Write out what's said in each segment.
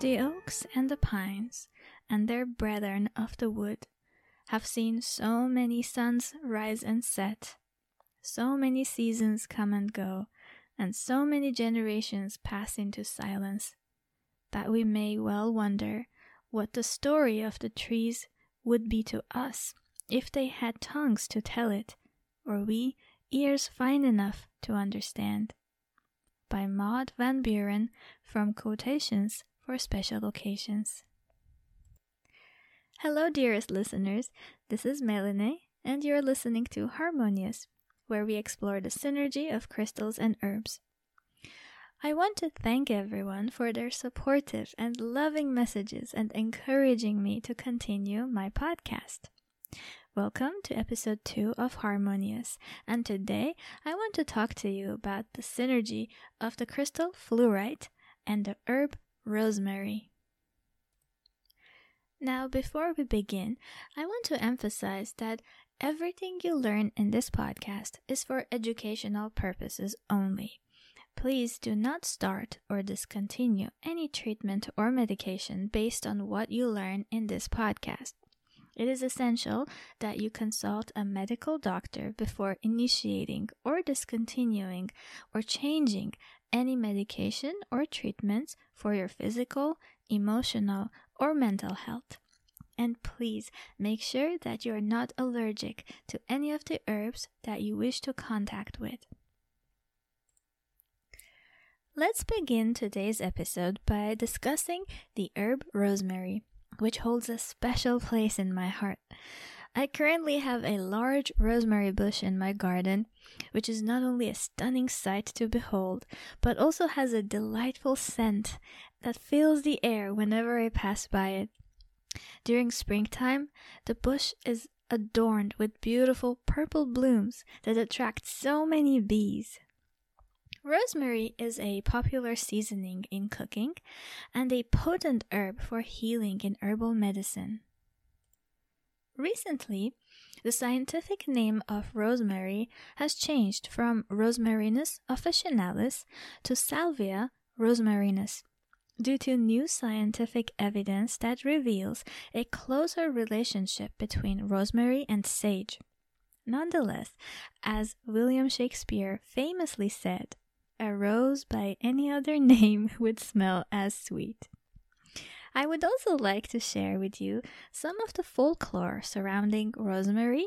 The oaks and the pines, and their brethren of the wood, have seen so many suns rise and set, so many seasons come and go, and so many generations pass into silence, that we may well wonder what the story of the trees would be to us if they had tongues to tell it, or we ears fine enough to understand. By Maud Van Buren from Quotations for Special Occasions. Hello, dearest listeners. This is Meline, and you're listening to Harmonious, where we explore the synergy of crystals and herbs. I want to thank everyone for their supportive and loving messages and encouraging me to continue my podcast. Welcome to episode 2 of Harmonious, and today I want to talk to you about the synergy of the crystal fluorite and the herb rosemary. Now, before we begin, I want to emphasize that everything you learn in this podcast is for educational purposes only. Please do not start or discontinue any treatment or medication based on what you learn in this podcast. It is essential that you consult a medical doctor before initiating or discontinuing or changing any medication or treatments for your physical, emotional, or mental health. And please make sure that you are not allergic to any of the herbs that you wish to contact with. Let's begin today's episode by discussing the herb rosemary which holds a special place in my heart. I currently have a large rosemary bush in my garden, which is not only a stunning sight to behold, but also has a delightful scent that fills the air whenever I pass by it. During springtime, the bush is adorned with beautiful purple blooms that attract so many bees. Rosemary is a popular seasoning in cooking and a potent herb for healing in herbal medicine. Recently, the scientific name of rosemary has changed from Rosmarinus officinalis to Salvia rosmarinus due to new scientific evidence that reveals a closer relationship between rosemary and sage. Nonetheless, as William Shakespeare famously said, a rose by any other name would smell as sweet. I would also like to share with you some of the folklore surrounding rosemary,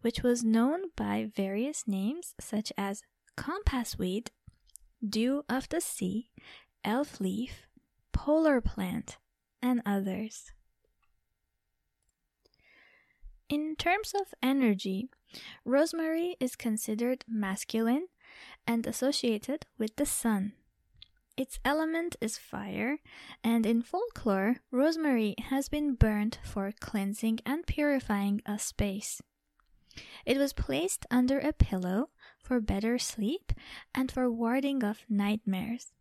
which was known by various names such as compass weed, dew of the sea, elf leaf, polar plant, and others. In terms of energy, rosemary is considered masculine and associated with the sun. Its element is fire, and in folklore, rosemary has been burnt for cleansing and purifying a space. It was placed under a pillow for better sleep and for warding off nightmares.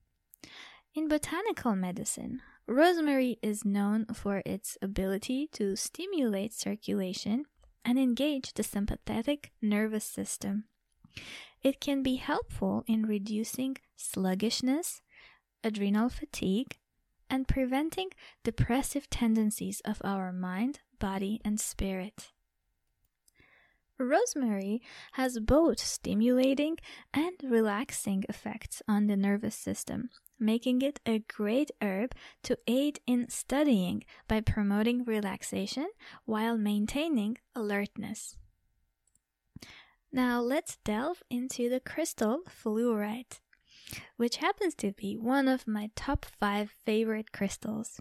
In botanical medicine, rosemary is known for its ability to stimulate circulation and engage the sympathetic nervous system. It can be helpful in reducing sluggishness, adrenal fatigue, and preventing depressive tendencies of our mind, body, and spirit. Rosemary has both stimulating and relaxing effects on the nervous system, making it a great herb to aid in studying by promoting relaxation while maintaining alertness. Now let's delve into the crystal fluorite, which happens to be one of my top 5 favorite crystals.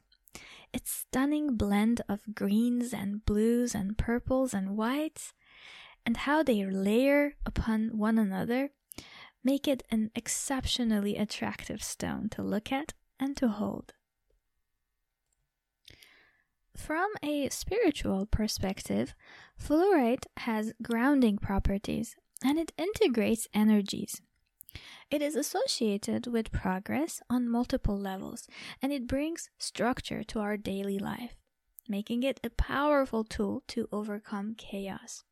Its stunning blend of greens and blues and purples and whites, and how they layer upon one another, make it an exceptionally attractive stone to look at and to hold. From a spiritual perspective, fluorite has grounding properties and it integrates energies. It is associated with progress on multiple levels and it brings structure to our daily life, making it a powerful tool to overcome chaos.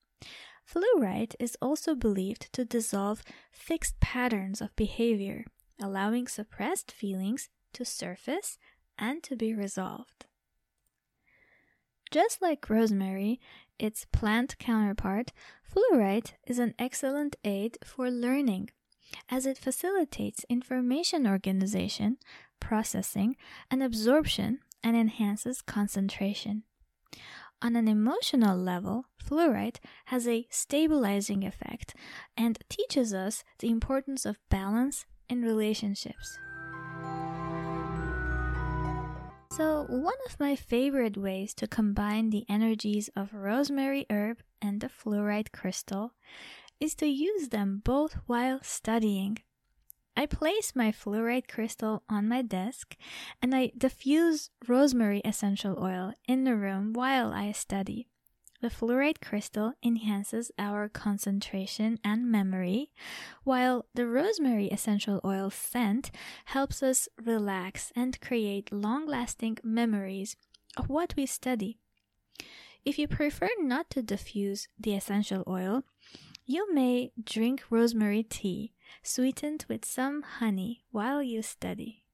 Fluorite is also believed to dissolve fixed patterns of behavior, allowing suppressed feelings to surface and to be resolved. Just like rosemary, its plant counterpart, fluorite is an excellent aid for learning as it facilitates information organization, processing, and absorption and enhances concentration. On an emotional level, fluorite has a stabilizing effect and teaches us the importance of balance in relationships. So, one of my favorite ways to combine the energies of rosemary herb and the fluorite crystal is to use them both while studying. I place my fluorite crystal on my desk and I diffuse rosemary essential oil in the room while I study. The fluorite crystal enhances our concentration and memory, while the rosemary essential oil scent helps us relax and create long lasting memories of what we study. If you prefer not to diffuse the essential oil, you may drink rosemary tea sweetened with some honey while you study.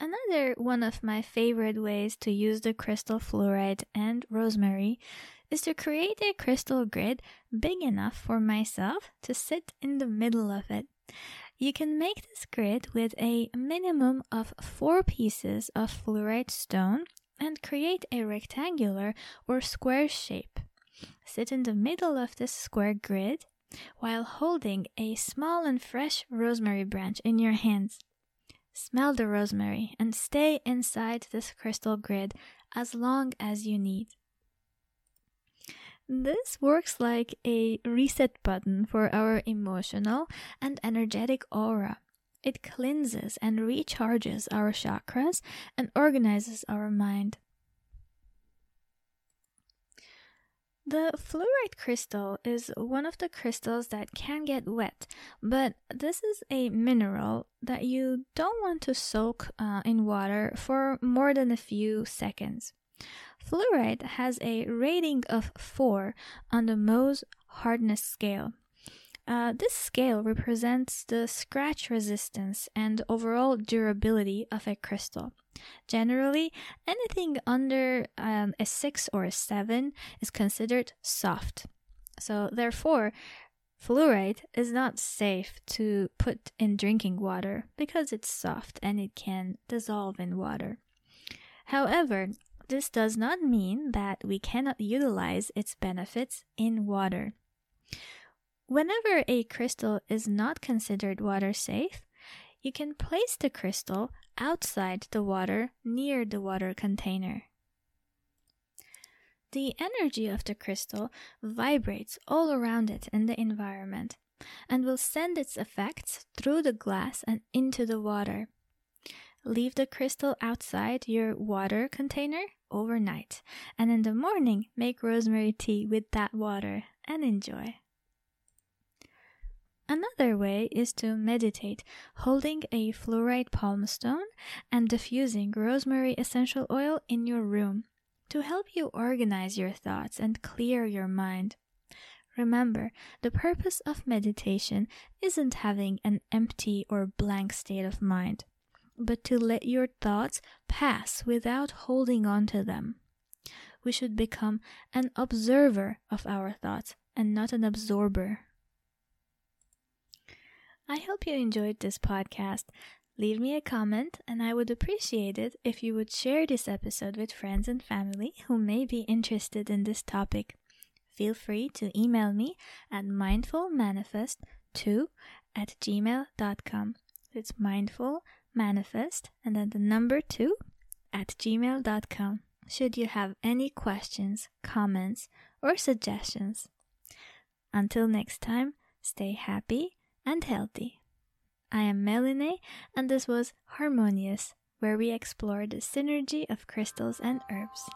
Another one of my favorite ways to use the crystal fluorite and rosemary is to create a crystal grid big enough for myself to sit in the middle of it. You can make this grid with a minimum of four pieces of fluorite stone and create a rectangular or square shape. Sit in the middle of this square grid while holding a small and fresh rosemary branch in your hands. Smell the rosemary and stay inside this crystal grid as long as you need. This works like a reset button for our emotional and energetic aura. It cleanses and recharges our chakras and organizes our mind. The fluorite crystal is one of the crystals that can get wet, but this is a mineral that you don't want to soak uh, in water for more than a few seconds. Fluorite has a rating of 4 on the Mohs hardness scale. Uh, this scale represents the scratch resistance and overall durability of a crystal. Generally, anything under um, a 6 or a 7 is considered soft. So, therefore, fluorite is not safe to put in drinking water because it's soft and it can dissolve in water. However, this does not mean that we cannot utilize its benefits in water. Whenever a crystal is not considered water safe, you can place the crystal outside the water near the water container. The energy of the crystal vibrates all around it in the environment and will send its effects through the glass and into the water. Leave the crystal outside your water container overnight, and in the morning make rosemary tea with that water and enjoy. Another way is to meditate, holding a fluorite palm stone and diffusing rosemary essential oil in your room to help you organize your thoughts and clear your mind. Remember, the purpose of meditation isn't having an empty or blank state of mind, but to let your thoughts pass without holding on to them. We should become an observer of our thoughts and not an absorber. I hope you enjoyed this podcast. Leave me a comment, and I would appreciate it if you would share this episode with friends and family who may be interested in this topic. Feel free to email me at mindfulmanifest2 at gmail.com. It's mindfulmanifest and then the number 2 at gmail.com. Should you have any questions, comments, or suggestions. Until next time, stay happy and healthy. I am Meline, and this was Harmonious, where we explore the synergy of crystals and herbs.